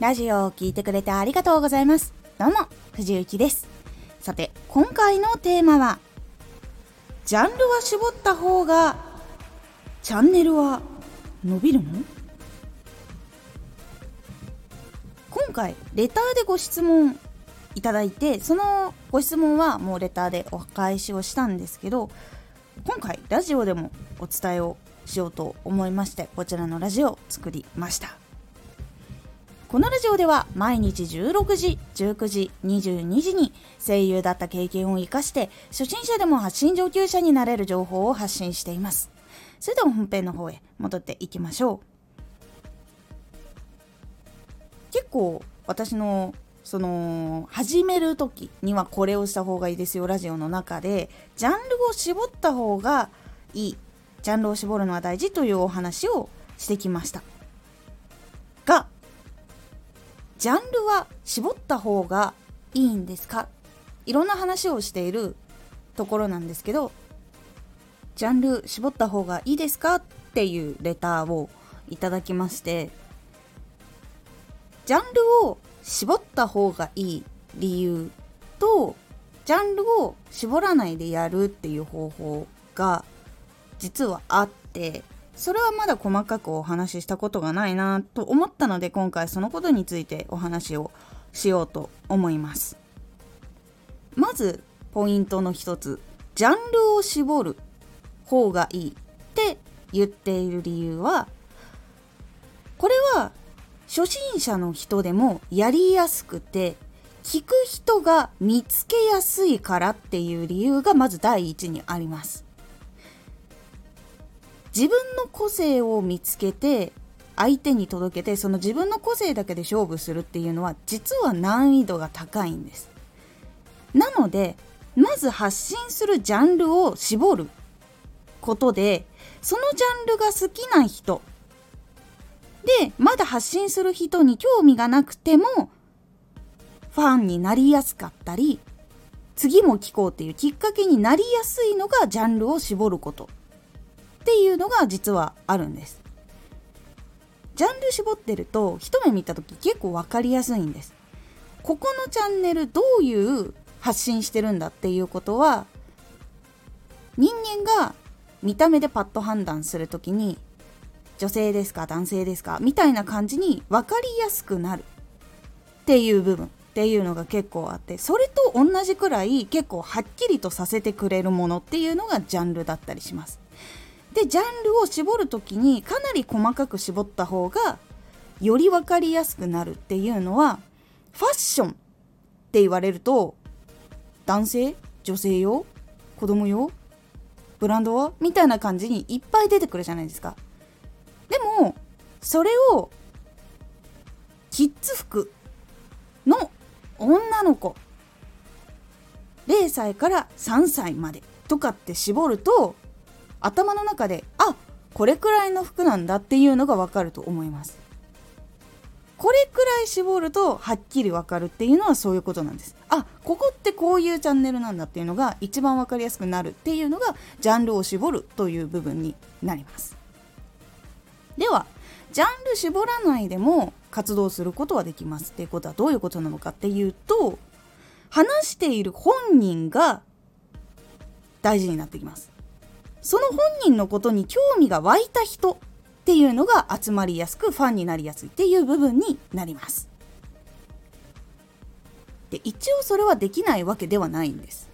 ラジオを聴いてくれてありがとうございます。どうも、藤幸です。さて、今回のテーマは、ジャンルは絞った方が、チャンネルは伸びるの？今回、レターでご質問いただいて、そのご質問はもうレターでお返しをしたんですけど、今回、ラジオでもお伝えをしようと思いまして、こちらのラジオを作りました。このラジオでは毎日16時、19時、22時に声優だった経験を生かして初心者でも発信上級者になれる情報を発信しています。それでは本編の方へ戻っていきましょう。結構私のその始める時にはこれをした方がいいですよラジオの中でジャンルを絞った方がいいジャンルを絞るのは大事というお話をしてきましたジャンルは絞った方がいいんですか？いろんな話をしているところなんですけどジャンル絞った方がいいですか？っていうレターをいただきましてジャンルを絞った方がいい理由とジャンルを絞らないでやるっていう方法が実はあってそれはまだ細かくお話ししたことがないなと思ったので今回そのことについてお話をしようと思います。まずポイントの一つジャンルを絞る方がいいって言っている理由はこれは初心者の人でもやりやすくて聞く人が見つけやすいからっていう理由がまず第一にあります。自分の個性を見つけて相手に届けてその自分の個性だけで勝負するっていうのは実は難易度が高いんです。なのでまず発信するジャンルを絞ることでそのジャンルが好きな人でまだ発信する人に興味がなくてもファンになりやすかったり次も聞こうっていうきっかけになりやすいのがジャンルを絞ること。っていうのが実はあるんです。ジャンル絞ってると一目見た時結構分かりやすいんです。ここのチャンネルどういう発信してるんだっていうことは人間が見た目でパッと判断する時に女性ですか男性ですかみたいな感じに分かりやすくなる。っていう部分。っていうのが結構あってそれと同じくらい結構はっきりとさせてくれるものっていうのがジャンルだったりします。でジャンルを絞る時にかなり細かく絞った方がより分かりやすくなるっていうのはファッションって言われると男性女性用子供用ブランドはみたいな感じにいっぱい出てくるじゃないですか。でもそれをキッズ服の女の子0歳から3歳までとかって絞ると頭の中であこれくらいの服なんだっていうのがわかると思います。これくらい絞るとはっきりわかるっていうのはそういうことなんです。あここってこういうチャンネルなんだっていうのが一番わかりやすくなるっていうのがジャンルを絞るという部分になります。ではジャンル絞らないでも活動することはできますっていうことはどういうことなのかっていうと話している本人が大事になってきます。その本人のことに興味が湧いた人っていうのが集まりやすくファンになりやすいっていう部分になります。で一応それはできないわけではないんです。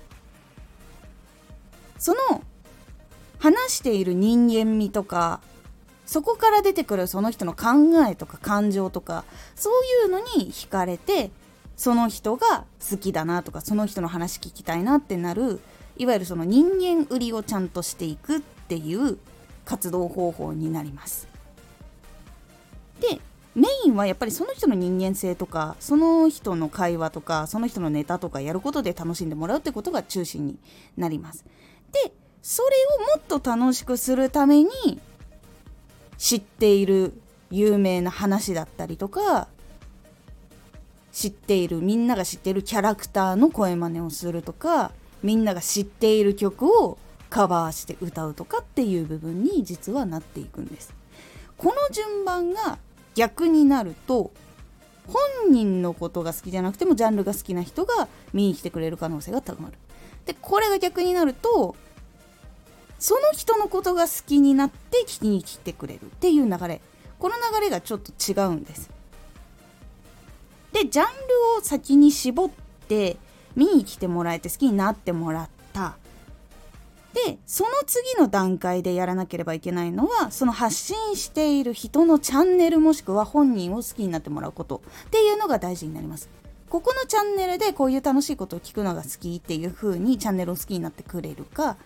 その話している人間味とかそこから出てくるその人の考えとか感情とかそういうのに惹かれてその人が好きだなとかその人の話聞きたいなってなるいわゆるその人間売りをちゃんとしていくっていう活動方法になります。でメインはやっぱりその人の人間性とかその人の会話とかその人のネタとかやることで楽しんでもらうってことが中心になります。でそれをもっと楽しくするために知っている有名な話だったりとか知っているみんなが知っているキャラクターの声真似をするとかみんなが知っている曲をカバーして歌うとかっていう部分に実はなっていくんですこの順番が逆になると本人のことが好きじゃなくてもジャンルが好きな人が見に来てくれる可能性が高まる。でこれが逆になるとその人のことが好きになって聞きに来てくれるっていう流れこの流れがちょっと違うんです。でジャンルを先に絞って見に来てもらえて好きになってもらった。でその次の段階でやらなければいけないのはその発信している人のチャンネルもしくは本人を好きになってもらうことっていうのが大事になります。ここのチャンネルでこういう楽しいことを聞くのが好きっていう風にチャンネルを好きになってくれるか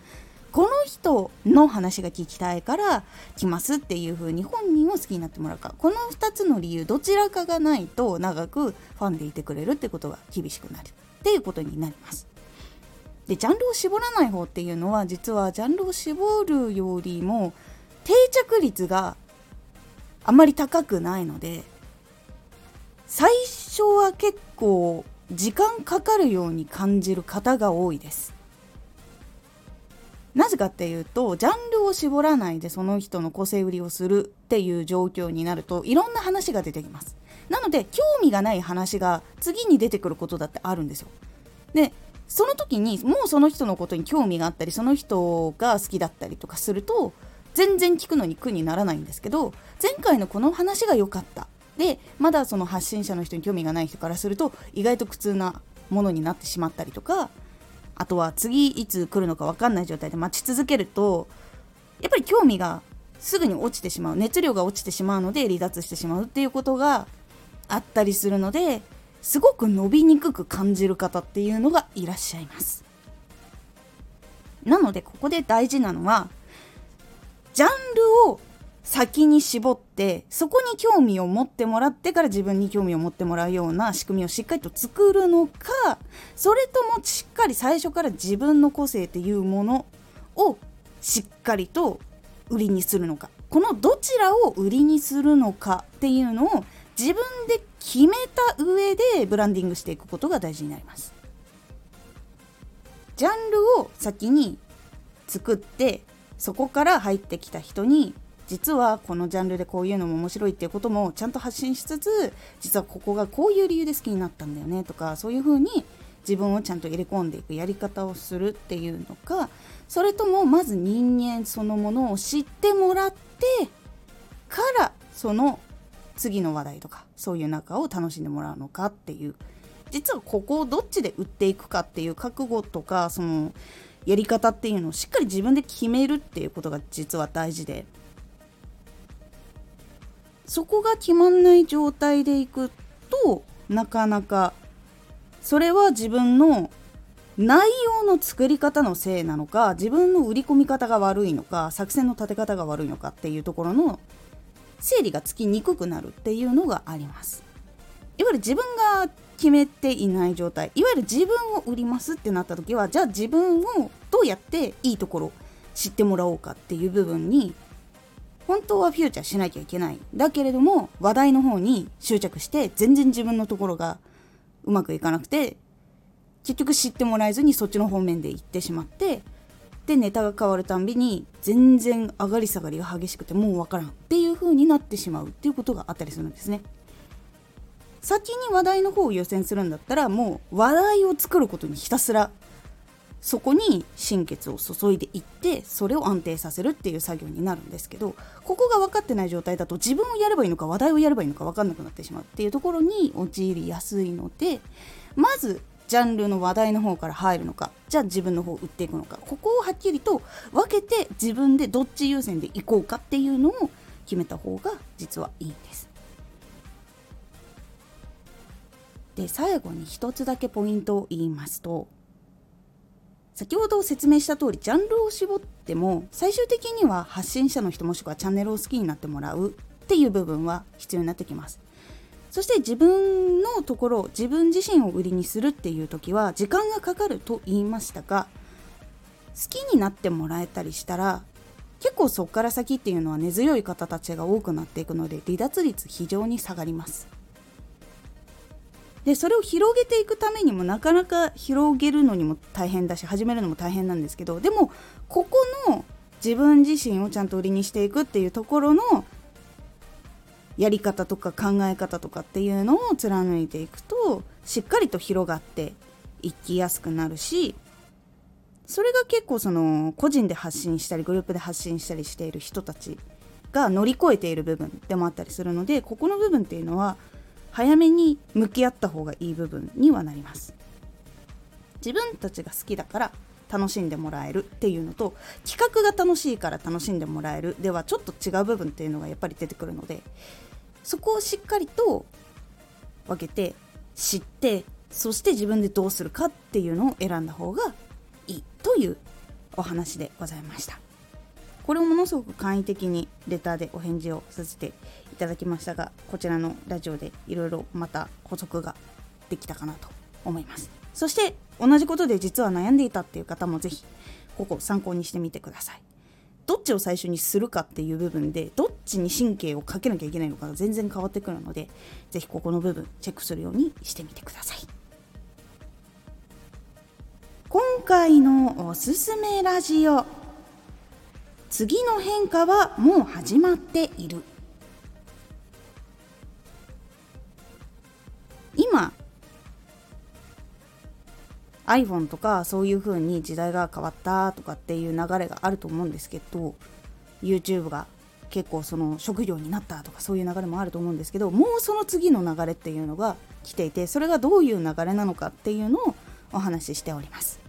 この人の話が聞きたいから来ますっていう風に本人を好きになってもらうか。この2つの理由どちらかがないと長くファンでいてくれるってことが厳しくなるっていうことになります。でジャンルを絞らない方っていうのは実はジャンルを絞るよりも定着率があまり高くないので最初は結構時間かかるように感じる方が多いです。なぜかっていうとジャンルを絞らないでその人の個性売りをするっていう状況になるといろんな話が出てきます。なので興味がない話が次に出てくることだってあるんですよ。でその時にもうその人のことに興味があったりその人が好きだったりとかすると全然聞くのに苦にならないんですけど前回のこの話が良かった。でまだその発信者の人に興味がない人からすると意外と苦痛なものになってしまったりとかあとは次いつ来るのか分かんない状態で待ち続けるとやっぱり興味がすぐに落ちてしまう。熱量が落ちてしまうので離脱してしまうっていうことがあったりするのですごく伸びにくく感じる方っていうのがいらっしゃいます。なのでここで大事なのはジャンルを先に絞ってそこに興味を持ってもらってから自分に興味を持ってもらうような仕組みをしっかりと作るのかそれともしっかり最初から自分の個性っていうものをしっかりと売りにするのか。このどちらを売りにするのかっていうのを自分で決めた上でブランディングしていくことが大事になります。ジャンルを先に作ってそこから入ってきた人に実はこのジャンルでこういうのも面白いっていうこともちゃんと発信しつつ実はここがこういう理由で好きになったんだよねとかそういうふうに自分をちゃんと入れ込んでいくやり方をするっていうのかそれともまず人間そのものを知ってもらってからその次の話題とかそういう中を楽しんでもらうのかっていう。実はここをどっちで売っていくかっていう覚悟とかそのやり方っていうのをしっかり自分で決めるっていうことが実は大事で。そこが決まんない状態でいくとなかなかそれは自分の内容の作り方のせいなのか自分の売り込み方が悪いのか作戦の立て方が悪いのかっていうところの整理がつきにくくなるっていうのがあります。いわゆる自分が決めていない状態いわゆる自分を売りますってなった時はじゃあ自分をどうやっていいところ知ってもらおうかっていう部分に本当はフューチャーしなきゃいけない。だけれども話題の方に執着して全然自分のところがうまくいかなくて結局知ってもらえずにそっちの方面で行ってしまってでネタが変わるたんびに全然上がり下がりが激しくてもうわからん。っていう風になってしまうっていうことがあったりするんですね。先に話題の方を優先するんだったらもう話題を作ることにひたすらそこに心血を注いでいってそれを安定させるっていう作業になるんですけどここが分かってない状態だと自分をやればいいのか話題をやればいいのか分かんなくなってしまうっていうところに陥りやすいのでまずジャンルの話題の方から入るのかじゃあ自分の方を売っていくのかここをはっきりと分けて自分でどっち優先でいこうかっていうのを決めた方が実はいいんです。で最後に一つだけポイントを言いますと先ほど説明した通りジャンルを絞っても最終的には発信者の人もしくはチャンネルを好きになってもらうっていう部分は必要になってきます。そして自分のところ自分自身を売りにするっていう時は時間がかかると言いましたが好きになってもらえたりしたら結構そっから先っていうのは根強い方たちが多くなっていくので離脱率非常に下がります。でそれを広げていくためにもなかなか広げるのにも大変だし始めるのも大変なんですけどでもここの自分自身をちゃんと売りにしていくっていうところのやり方とか考え方とかっていうのを貫いていくとしっかりと広がっていきやすくなるしそれが結構その個人で発信したりグループで発信したりしている人たちが乗り越えている部分でもあったりするのでここの部分っていうのは早めに向き合った方がいい部分にはなります。自分たちが好きだから楽しんでもらえるっていうのと企画が楽しいから楽しんでもらえるではちょっと違う部分っていうのがやっぱり出てくるのでそこをしっかりと分けて知ってそして自分でどうするかっていうのを選んだ方がいいというお話でございました。これをものすごく簡易的にレターでお返事をさせていただきましたがこちらのラジオでいろいろまた補足ができたかなと思います。そして同じことで実は悩んでいたっていう方もぜひここ参考にしてみてください。どっちを最初にするかっていう部分でどっちに神経をかけなきゃいけないのかが全然変わってくるのでぜひここの部分チェックするようにしてみてください。今回のおすすめラジオ次の変化はもう始まっている。今 iPhone とかそういう風に時代が変わったとかっていう流れがあると思うんですけど YouTube が結構その職業になったとかそういう流れもあると思うんですけどもうその次の流れっていうのが来ていてそれがどういう流れなのかっていうのをお話ししております。